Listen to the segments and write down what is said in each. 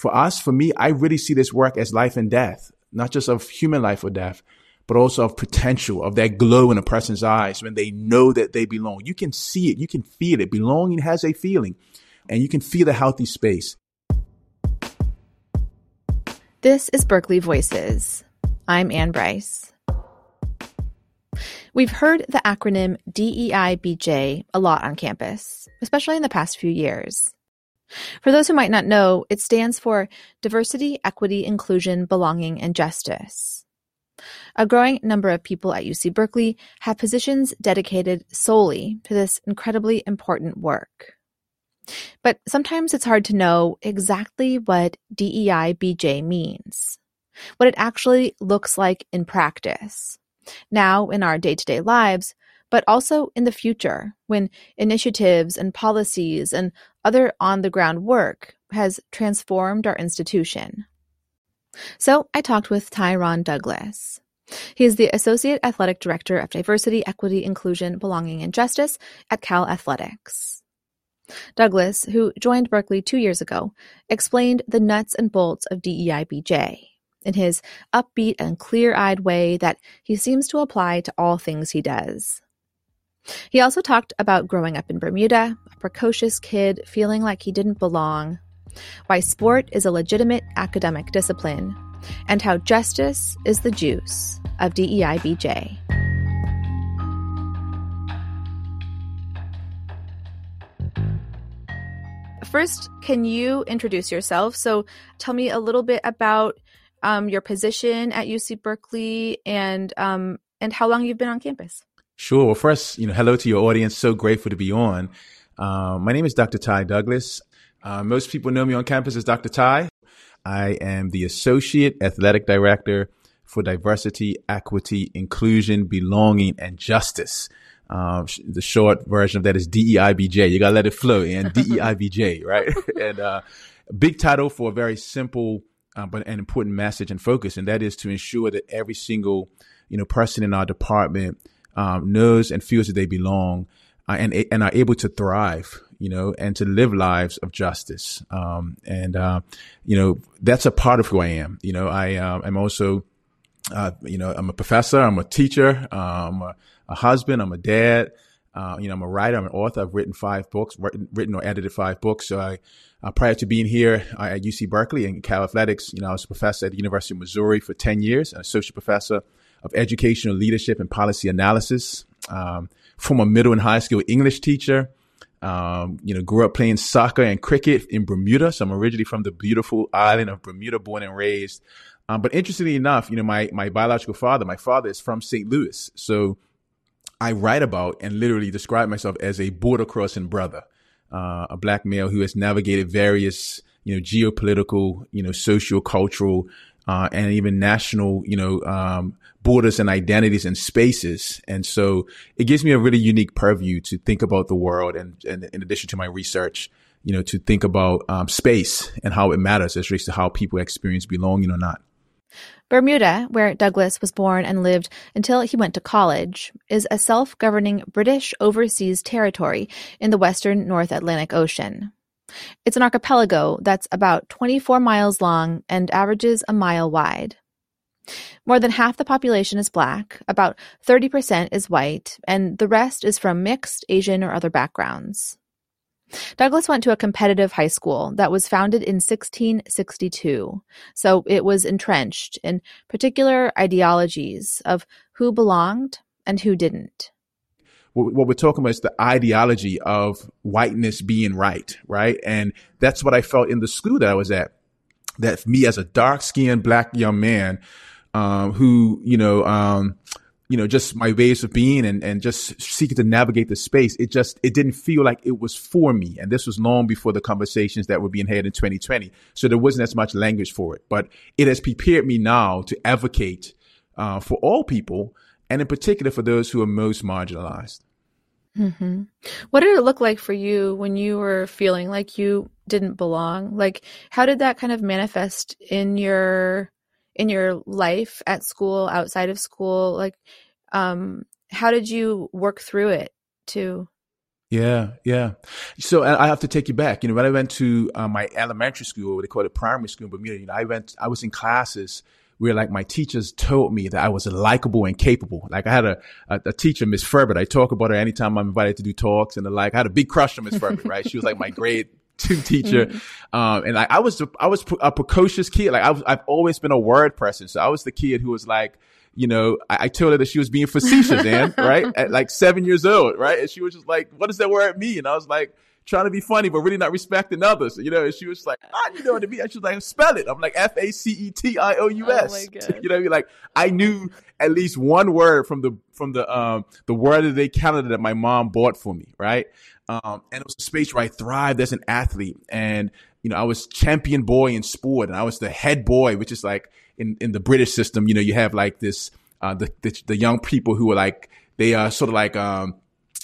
for us, for me, I really see this work as life and death, not just of human life or death, but also of potential, of that glow in a person's eyes when they know that they belong. You can see it. You can feel it. Belonging has a feeling and you can feel a healthy space. This is Berkeley Voices. I'm Anne Brice. We've heard the acronym DEIBJ a lot on campus, especially in the past few years. For those who might not know, it stands for Diversity, Equity, Inclusion, Belonging, and Justice. A growing number of people at UC Berkeley have positions dedicated solely to this incredibly important work. But sometimes it's hard to know exactly what DEIBJ means, what it actually looks like in practice, now in our day to day lives, but also in the future when initiatives and policies and other on the ground work has transformed our institution. So I talked with Ty-Ron Douglas. He is the Associate Athletic Director of Diversity, Equity, Inclusion, Belonging, and Justice at Cal Athletics. Douglas, who joined Berkeley two years ago, explained the nuts and bolts of DEIBJ in his upbeat and clear eyed way that he seems to apply to all things he does. He also talked about growing up in Bermuda, a precocious kid feeling like he didn't belong, why sport is a legitimate academic discipline, and how justice is the juice of DEIBJ. First, can you introduce yourself? So, tell me a little bit about um, your position at UC Berkeley and um, and how long you've been on campus. Sure. Well, first, you know, hello to your audience. So grateful to be on. Uh, my name is Dr. Ty Douglas. Uh, most people know me on campus as Dr. Ty. I am the Associate Athletic Director for Diversity, Equity, Inclusion, Belonging, and Justice. Um, the short version of that is DEIBJ. You gotta let it flow, and DEIBJ, right? and uh, big title for a very simple uh, but an important message and focus, and that is to ensure that every single you know person in our department um, knows and feels that they belong uh, and and are able to thrive, you know, and to live lives of justice. Um, and uh, you know that's a part of who I am. You know, I uh, am also, uh, you know, I'm a professor, I'm a teacher, I'm a, a husband, I'm a dad. Uh, you know, I'm a writer, I'm an author. I've written five books, written, written or edited five books. So I, uh, prior to being here at UC Berkeley and Cal Athletics, you know, I was a professor at the University of Missouri for 10 years, an associate professor of educational leadership and policy analysis. Um, a middle and high school English teacher. Um, you know, grew up playing soccer and cricket in Bermuda. So I'm originally from the beautiful island of Bermuda, born and raised. Um, but interestingly enough, you know, my, my biological father, my father is from St. Louis. So I write about and literally describe myself as a border crossing brother, uh, a black male who has navigated various, you know, geopolitical, you know, social, cultural, uh, and even national, you know, um, borders and identities and spaces. And so it gives me a really unique purview to think about the world and, and in addition to my research, you know, to think about um, space and how it matters as relates to how people experience belonging or not. Bermuda, where Douglas was born and lived until he went to college, is a self governing British overseas territory in the western North Atlantic Ocean. It's an archipelago that's about 24 miles long and averages a mile wide. More than half the population is black, about 30% is white, and the rest is from mixed Asian or other backgrounds. Douglas went to a competitive high school that was founded in 1662, so it was entrenched in particular ideologies of who belonged and who didn't. What we're talking about is the ideology of whiteness being right, right? And that's what I felt in the school that I was at. That me as a dark skinned black young man, um, who, you know, um, you know, just my ways of being and, and just seeking to navigate the space. It just, it didn't feel like it was for me. And this was long before the conversations that were being had in 2020. So there wasn't as much language for it, but it has prepared me now to advocate, uh, for all people and in particular for those who are most marginalized. Mm-hmm. What did it look like for you when you were feeling like you didn't belong? Like, how did that kind of manifest in your in your life at school, outside of school? Like, um, how did you work through it too? Yeah, yeah. So I have to take you back. You know, when I went to uh, my elementary school, or what they call it primary school in Bermuda, you know, I went, I was in classes where like my teachers told me that I was likable and capable. Like I had a, a, a teacher, Miss Ferbert. I talk about her anytime I'm invited to do talks and the like. I had a big crush on Miss Ferbert, right? She was like my grade two teacher. Mm-hmm. Um, and like I was, I was a precocious kid. Like I was, I've always been a word person. So I was the kid who was like, you know, I, I, told her that she was being facetious, Dan, right? At like seven years old, right? And she was just like, what does that word mean? And I was like, trying to be funny, but really not respecting others, you know? And she was like, ah, you know what I mean? And she was like, spell it. I'm like, F A C E T I O U S. Oh you know I mean? Like, I knew at least one word from the, from the, um, the word of the day calendar that my mom bought for me, right? Um, and it was a space where I thrived as an athlete. And, you know, I was champion boy in sport and I was the head boy, which is like, in, in the British system, you know, you have like this, uh, the, the, the young people who are like, they are sort of like, um,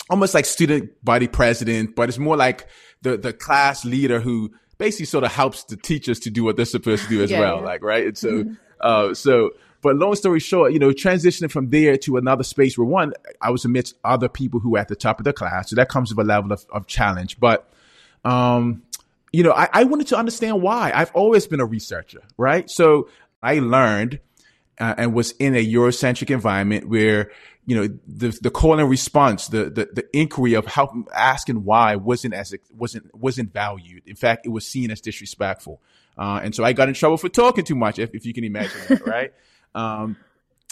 almost like student body president, but it's more like the, the class leader who basically sort of helps the teachers to do what they're supposed to do as yeah, well. Yeah. Like, right. And so, mm-hmm. uh, so, but long story short, you know, transitioning from there to another space where one, I was amidst other people who were at the top of the class. So that comes with a level of, of challenge. But, um, you know, I, I wanted to understand why. I've always been a researcher, right? So I learned uh, and was in a Eurocentric environment where, you know, the, the call and response, the, the, the inquiry of how asking why wasn't as, wasn't, wasn't valued. In fact, it was seen as disrespectful. Uh, and so I got in trouble for talking too much, if, if you can imagine that, right? Um,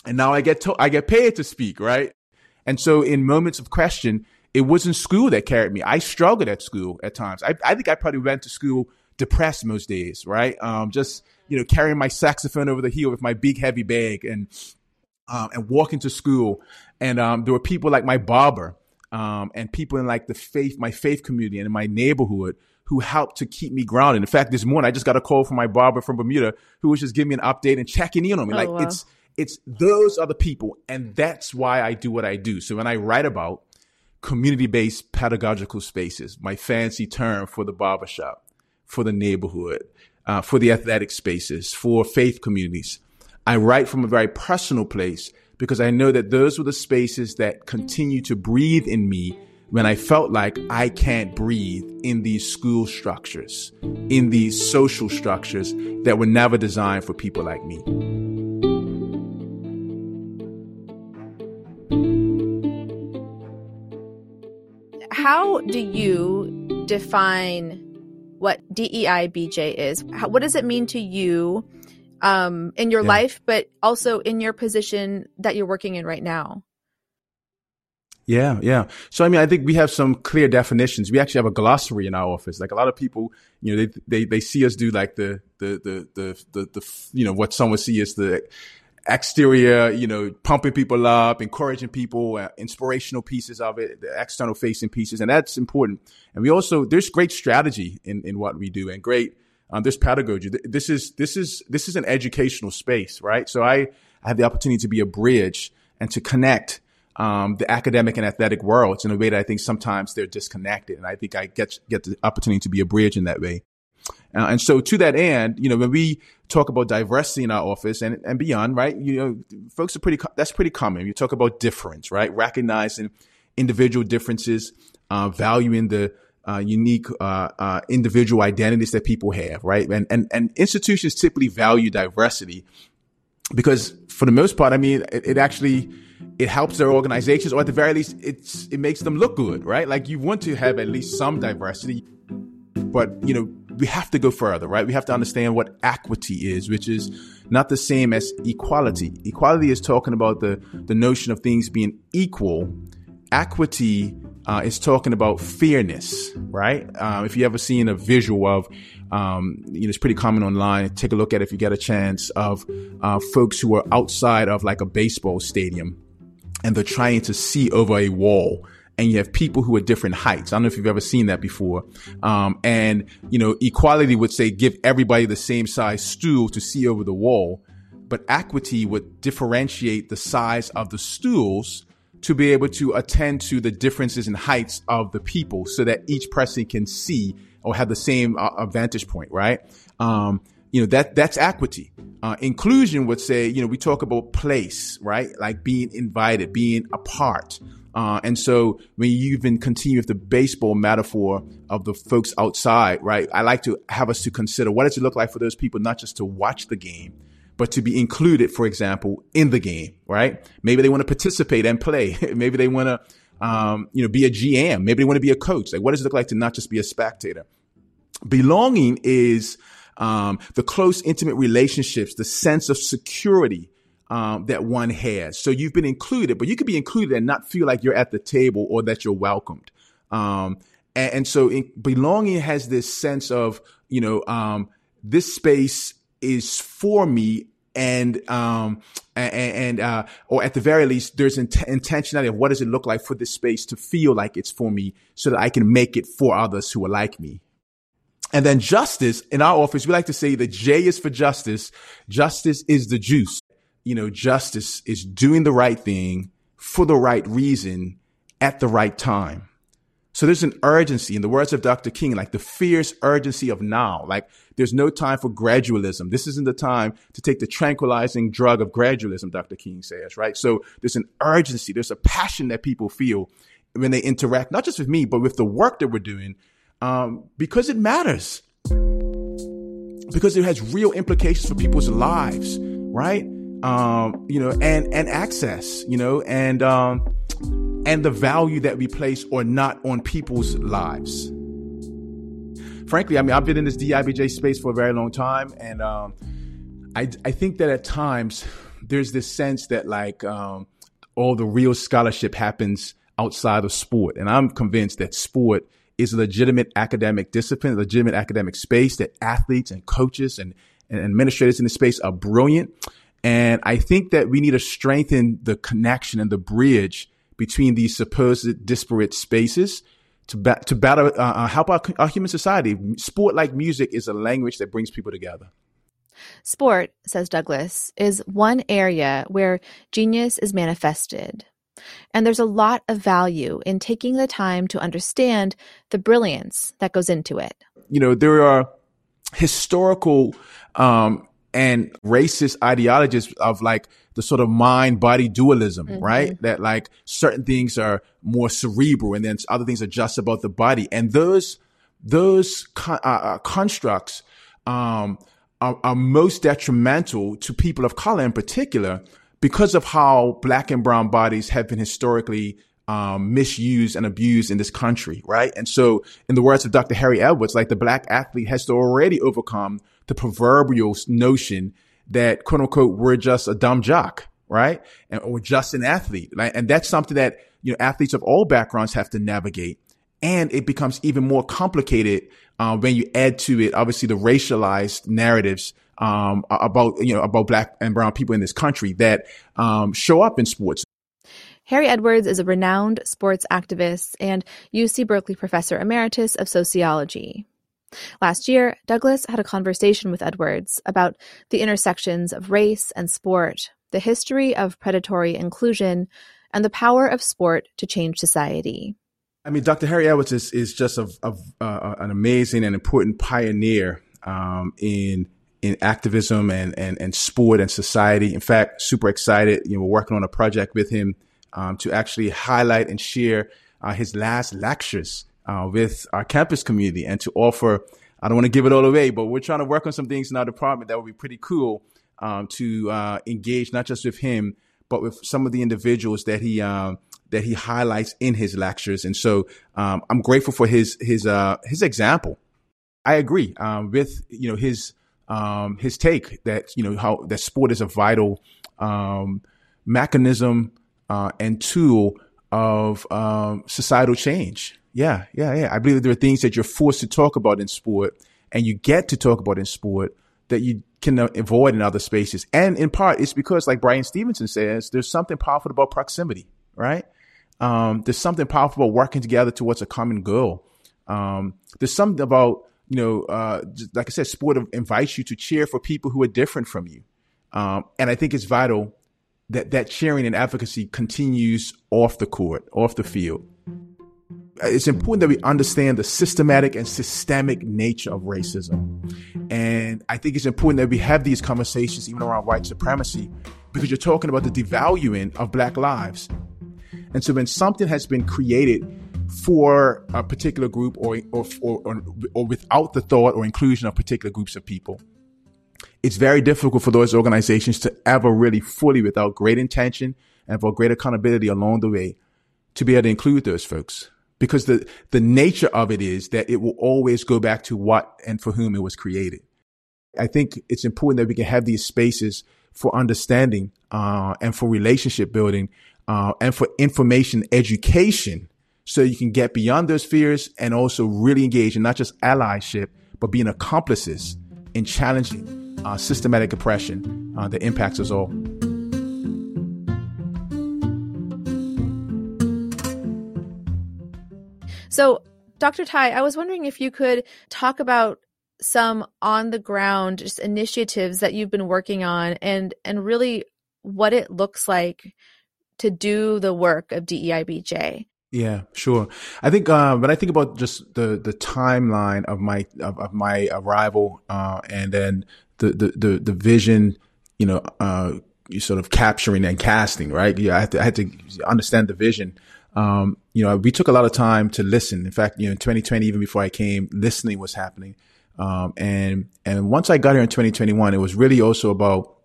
and now I get to, I get paid to speak, right? And so in moments of question, it wasn't school that carried me. I struggled at school at times. I, I think I probably went to school depressed most days, right? Um, just, you know, carrying my saxophone over the heel with my big heavy bag and, um, and walking to school. And, um, there were people like my barber, um, and people in like the faith, my faith community and in my neighborhood who helped to keep me grounded. In fact, this morning I just got a call from my barber from Bermuda who was just giving me an update and checking in on me. Oh, like wow. it's, it's those are the people. And that's why I do what I do. So when I write about community based pedagogical spaces, my fancy term for the barbershop, for the neighborhood, uh, for the athletic spaces, for faith communities. I write from a very personal place because I know that those were the spaces that continue to breathe in me when I felt like I can't breathe in these school structures, in these social structures that were never designed for people like me. How do you define what DEIBJ is. How, what does it mean to you um, in your yeah. life, but also in your position that you're working in right now? Yeah, yeah. So I mean, I think we have some clear definitions. We actually have a glossary in our office. Like a lot of people, you know, they they, they see us do like the the the the the, the you know what some would see as the exterior, you know, pumping people up, encouraging people, uh, inspirational pieces of it, the external facing pieces. And that's important. And we also, there's great strategy in, in what we do and great, um, there's pedagogy. This is, this is, this is an educational space, right? So I, I have the opportunity to be a bridge and to connect, um, the academic and athletic worlds in a way that I think sometimes they're disconnected. And I think I get, get the opportunity to be a bridge in that way. Uh, and so to that end, you know, when we talk about diversity in our office and, and beyond, right, you know, folks are pretty, that's pretty common. You talk about difference, right? Recognizing individual differences, uh, valuing the, uh, unique, uh, uh, individual identities that people have, right? And, and, and institutions typically value diversity because for the most part, I mean, it, it actually, it helps their organizations, or at the very least, it's, it makes them look good, right? Like you want to have at least some diversity, but, you know, we have to go further, right? We have to understand what equity is, which is not the same as equality. Equality is talking about the, the notion of things being equal. Equity uh, is talking about fairness, right? Um, if you ever seen a visual of, um, you know, it's pretty common online. Take a look at it if you get a chance of uh, folks who are outside of like a baseball stadium and they're trying to see over a wall and you have people who are different heights. I don't know if you've ever seen that before. Um, and, you know, equality would say give everybody the same size stool to see over the wall. But equity would differentiate the size of the stools to be able to attend to the differences in heights of the people so that each person can see or have the same uh, vantage point, right? Um, you know, that, that's equity. Uh, inclusion would say, you know, we talk about place, right? Like being invited, being a part Uh, and so when you even continue with the baseball metaphor of the folks outside, right? I like to have us to consider what does it look like for those people, not just to watch the game, but to be included, for example, in the game, right? Maybe they want to participate and play. Maybe they want to, um, you know, be a GM. Maybe they want to be a coach. Like, what does it look like to not just be a spectator? Belonging is um, the close, intimate relationships, the sense of security um, that one has. So you've been included, but you could be included and not feel like you're at the table or that you're welcomed. Um, and, and, so in, belonging has this sense of, you know, um, this space is for me and um and, and uh or at the very least there's int- intentionality of what does it look like for this space to feel like it's for me so that I can make it for others who are like me. And then justice in our office, we like to say that J is for justice. Justice is the juice you know, justice is doing the right thing for the right reason at the right time. So there's an urgency in the words of Dr. King, like the fierce urgency of now. Like there's no time for gradualism. This isn't the time to take the tranquilizing drug of gradualism, Dr. King says, right? So there's an urgency. There's a passion that people feel when they interact, not just with me, but with the work that we're doing, um, because it matters. Because it has real implications for people's lives, right? um, you know, and and access, you know, and um, and the value that we place or not on people's lives. Frankly, I mean, I've been in this DIBJ space for a very long time, and um, I I think that at times there's this sense that like um, all the real scholarship happens outside of sport, and I'm convinced that sport is a legitimate academic discipline, a legitimate academic space that athletes and coaches and, and administrators in the space are brilliant. And I think that we need to strengthen the connection and the bridge between these supposed disparate spaces to ba- to better uh, uh, help our, our human society. Sport, like music, is a language that brings people together. Sport, says Douglas, is one area where genius is manifested. And there's a lot of value in taking the time to understand the brilliance that goes into it. You know, there are historical um, and racist ideologies of like the sort of mind body dualism, mm-hmm. right? That like certain things are more cerebral and then other things are just about the body. And those, those con- uh, uh, constructs, um, are, are most detrimental to people of color in particular because of how black and brown bodies have been historically um, misused and abused in this country, right? And so, in the words of Dr. Harry Edwards, like the black athlete has to already overcome the proverbial notion that quote unquote we're just a dumb jock, right? And or just an athlete, right? And that's something that you know athletes of all backgrounds have to navigate. And it becomes even more complicated uh, when you add to it, obviously, the racialized narratives um, about you know about black and brown people in this country that um, show up in sports. Harry Edwards is a renowned sports activist and UC Berkeley professor emeritus of sociology. Last year, Douglas had a conversation with Edwards about the intersections of race and sport, the history of predatory inclusion, and the power of sport to change society. I mean, Dr. Harry Edwards is, is just a, a, uh, an amazing and important pioneer um, in in activism and, and, and sport and society. In fact, super excited. You know, we're working on a project with him um, to actually highlight and share uh, his last lectures uh, with our campus community and to offer. I don't want to give it all away, but we're trying to work on some things in our department that would be pretty cool um, to uh, engage not just with him, but with some of the individuals that he um, that he highlights in his lectures. And so um, I'm grateful for his his uh, his example. I agree um, with you know his um, his take that you know how that sport is a vital um, mechanism uh, and tool of societal change. Yeah, yeah, yeah. I believe there are things that you're forced to talk about in sport and you get to talk about in sport that you can avoid in other spaces. And in part, it's because, like Bryan Stevenson says, there's something powerful about proximity, right? Um, there's something powerful about working together towards a common goal. Um, there's something about, you know, uh, like I said, sport invites you to cheer for people who are different from you. Um, and I think it's vital that that cheering and advocacy continues off the court, off the field it's important that we understand the systematic and systemic nature of racism. And I think it's important that we have these conversations even around white supremacy because you're talking about the devaluing of black lives. And so when something has been created for a particular group or, or, or, or, without the thought or inclusion of particular groups of people, it's very difficult for those organizations to ever really fully, without great intention and for great accountability along the way, to be able to include those folks. Because the, the nature of it is that it will always go back to what and for whom it was created. I think it's important that we can have these spaces for understanding uh, and for relationship building uh, and for information education so you can get beyond those fears and also really engage in not just allyship, but being accomplices in challenging uh, systematic oppression uh, that impacts us all. So, Dr. Ty, I was wondering if you could talk about some on the ground just initiatives that you've been working on and and really what it looks like to do the work of DEIBJ. Yeah, sure. I think uh, when I think about just the the timeline of my of, of my arrival uh, and then the, the the the vision, you know, uh, you sort of capturing and casting, right? Yeah, I had to, I had to understand the vision. Um, you know, we took a lot of time to listen. In fact, you know, in 2020, even before I came, listening was happening. Um, and, and once I got here in 2021, it was really also about,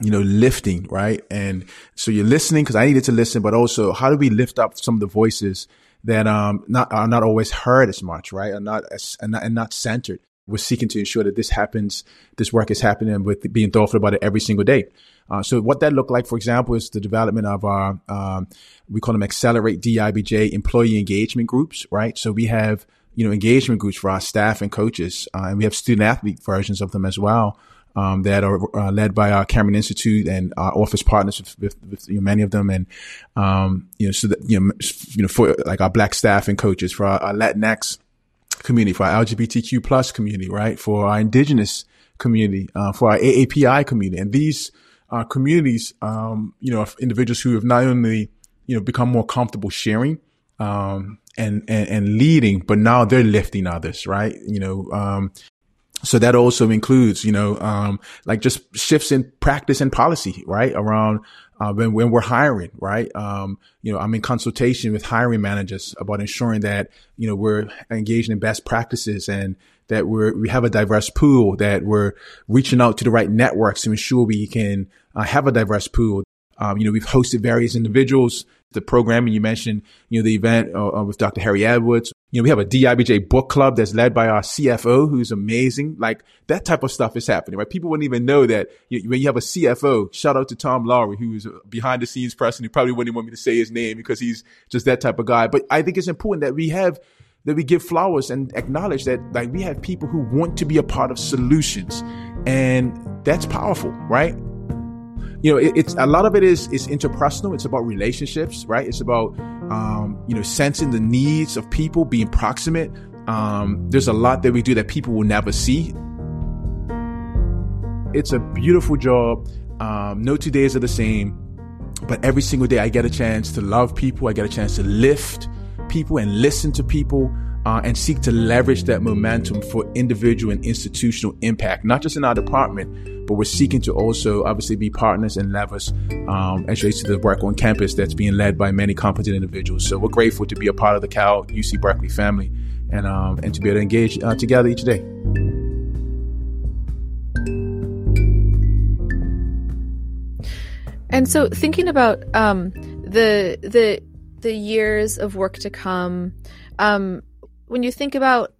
you know, lifting, right? And so you're listening because I needed to listen, but also how do we lift up some of the voices that, um, not, are not always heard as much, right? Are not as, and not, and not centered. We're seeking to ensure that this happens, this work is happening with being thoughtful about it every single day. Uh, so what that looked like, for example, is the development of our, um, we call them accelerate DIBJ employee engagement groups, right? So we have, you know, engagement groups for our staff and coaches. Uh, and we have student athlete versions of them as well. Um, that are uh, led by our Cameron Institute and our office partners with, with, with you know, many of them. And, um, you know, so that, you know, you know, for like our black staff and coaches for our, our Latinx community, for our LGBTQ plus community, right? For our indigenous community, uh, for our AAPI community. And these, uh, communities, um, you know, individuals who have not only, you know, become more comfortable sharing, um, and, and, and leading, but now they're lifting others, right? You know, um, so that also includes, you know, um, like just shifts in practice and policy, right? Around, uh, when, when we're hiring, right? Um, you know, I'm in consultation with hiring managers about ensuring that, you know, we're engaging in best practices and that we're, we have a diverse pool, that we're reaching out to the right networks to ensure we can uh, have a diverse pool. Um, you know, we've hosted various individuals the programming you mentioned, you know, the event uh, uh with Dr. Harry Edwards. You know, we have a DIBJ book club that's led by our CFO, who's amazing. Like that type of stuff is happening, right? People wouldn't even know that you, when you have a CFO. Shout out to Tom Lowry, who's behind the scenes person. He probably wouldn't even want me to say his name because he's just that type of guy. But I think it's important that we have that we give flowers and acknowledge that like we have people who want to be a part of solutions, and that's powerful, right? You know, it, it's a lot of it is is interpersonal. It's about relationships, right? It's about um, you know sensing the needs of people, being proximate. Um, there's a lot that we do that people will never see. It's a beautiful job. Um, no two days are the same, but every single day I get a chance to love people. I get a chance to lift people and listen to people uh, and seek to leverage that momentum for individual and institutional impact, not just in our department, but we're seeking to also obviously be partners and levers um, as relates to the work on campus that's being led by many competent individuals. So we're grateful to be a part of the Cal UC Berkeley family and um, and to be able to engage uh, together each day. And so, thinking about um, the the the years of work to come, um, when you think about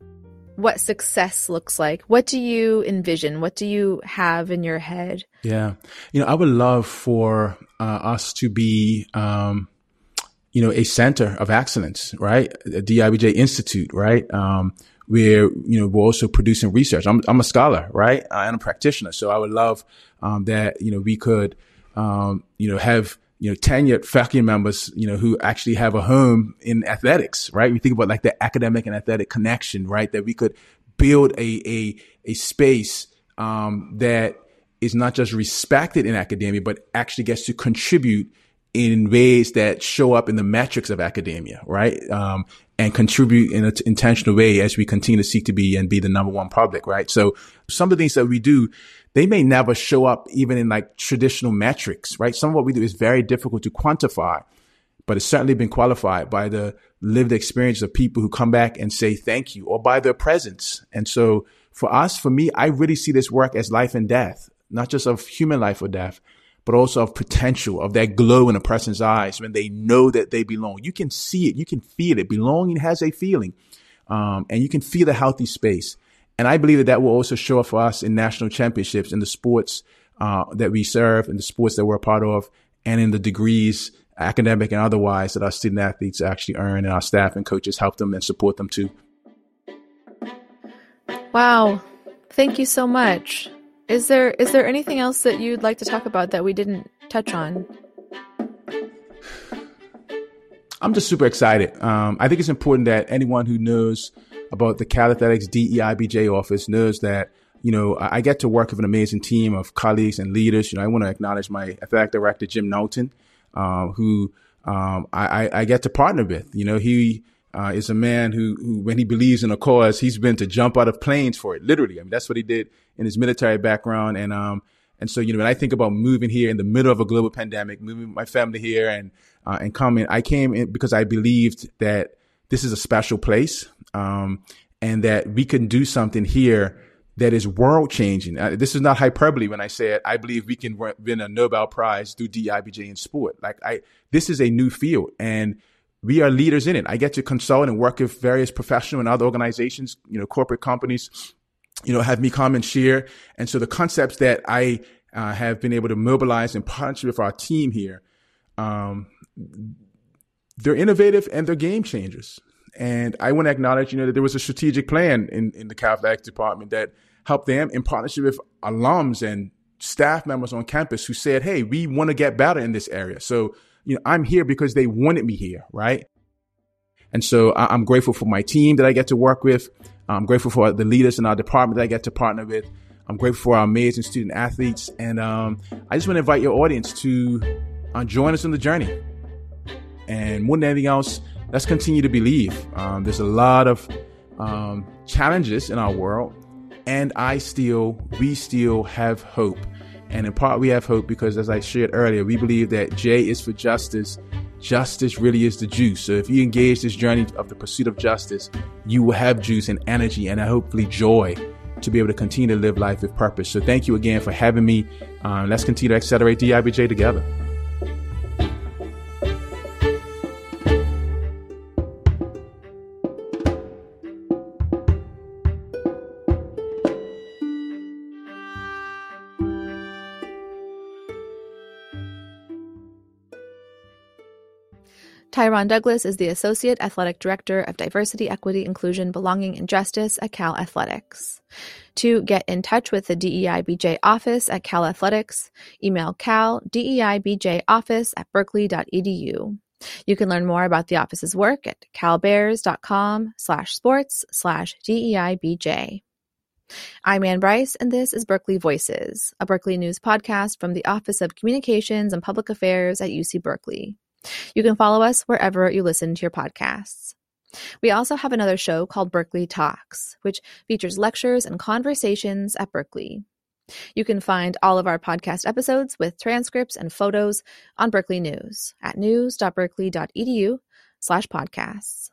what success looks like, what do you envision? What do you have in your head? Yeah. You know, I would love for uh, us to be, um, you know, a center of excellence, right? A DEIBJ Institute, right? Um, where, you know, we're also producing research. I'm, I'm a scholar, right? I'm a practitioner. So I would love, um, that, you know, we could, um, you know, have, you know, tenured faculty members, you know, who actually have a home in athletics, right? We think about like the academic and athletic connection, right? That we could build a, a, a space, um, that is not just respected in academia, but actually gets to contribute in ways that show up in the metrics of academia, right? Um, and contribute in an intentional way as we continue to seek to be and be the number one public, right? So some of the things that we do they may never show up even in like traditional metrics, right? Some of what we do is very difficult to quantify, but it's certainly been qualified by the lived experience of people who come back and say thank you or by their presence. And so for us, for me, I really see this work as life and death, not just of human life or death, but also of potential, of that glow in a person's eyes when they know that they belong. You can see it. You can feel it. Belonging has a feeling. Um, and you can feel a healthy space. And I believe that that will also show up for us in national championships in the sports uh, that we serve and the sports that we're a part of and in the degrees academic and otherwise that our student athletes actually earn and our staff and coaches help them and support them too. Wow. Thank you so much. Is there is there anything else that you'd like to talk about that we didn't touch on? I'm just super excited. Um, I think it's important that anyone who knows about the Cal Athletics DEIBJ office knows that you know I get to work with an amazing team of colleagues and leaders. You know, I want to acknowledge my athletic director Jim Knowlton, uh, who um, I, I, get to partner with. You know, he uh, is a man who, who, when he believes in a cause, he's been to jump out of planes for it. Literally, I mean, that's what he did in his military background. And um, and so you know, when I think about moving here in the middle of a global pandemic, moving my family here, and uh, and coming, I came in because I believed that this is a special place, um, and that we can do something here that is world changing. Uh, this is not hyperbole when I say it. I believe we can win a Nobel Prize through DIBJ in sport. Like I, this is a new field and we are leaders in it. I get to consult and work with various professional and other organizations, you know, corporate companies, you know, have me come and share. And so the concepts that I uh, have been able to mobilize in partnership with our team here, um, they're innovative and they're game changers. And I want to acknowledge, you know, that there was a strategic plan in, in the Cal Athletics department that helped them in partnership with alums and staff members on campus who said, Hey, we want to get better in this area. So, you know, I'm here because they wanted me here, right? And so I- I'm grateful for my team that I get to work with. I'm grateful for the leaders in our department that I get to partner with. I'm grateful for our amazing student athletes. And um, I just want to invite your audience to uh, join us on the journey. And more than anything else, let's continue to believe. Um, there's a lot of um, challenges in our world, and I still, we still have hope. And in part, we have hope because, as I shared earlier, we believe that J is for justice. Justice really is the juice. So if you engage this journey of the pursuit of justice, you will have juice and energy and hopefully joy to be able to continue to live life with purpose. So thank you again for having me. Um, let's continue to accelerate DIBJ together. Ty-Ron Douglas is the Associate Athletic Director of Diversity, Equity, Inclusion, Belonging, and Justice at Cal Athletics. To get in touch with the DEIBJ office at Cal Athletics, email cal DEIBJ office at berkeley.edu. You can learn more about the office's work at calbears.com slash sports slash DEIBJ. I'm Anne Brice, and this is Berkeley Voices, a Berkeley News podcast from the Office of Communications and Public Affairs at UC Berkeley. You can follow us wherever you listen to your podcasts. We also have another show called Berkeley Talks, which features lectures and conversations at Berkeley. You can find all of our podcast episodes with transcripts and photos on Berkeley News at news.berkeley.edu slash podcasts.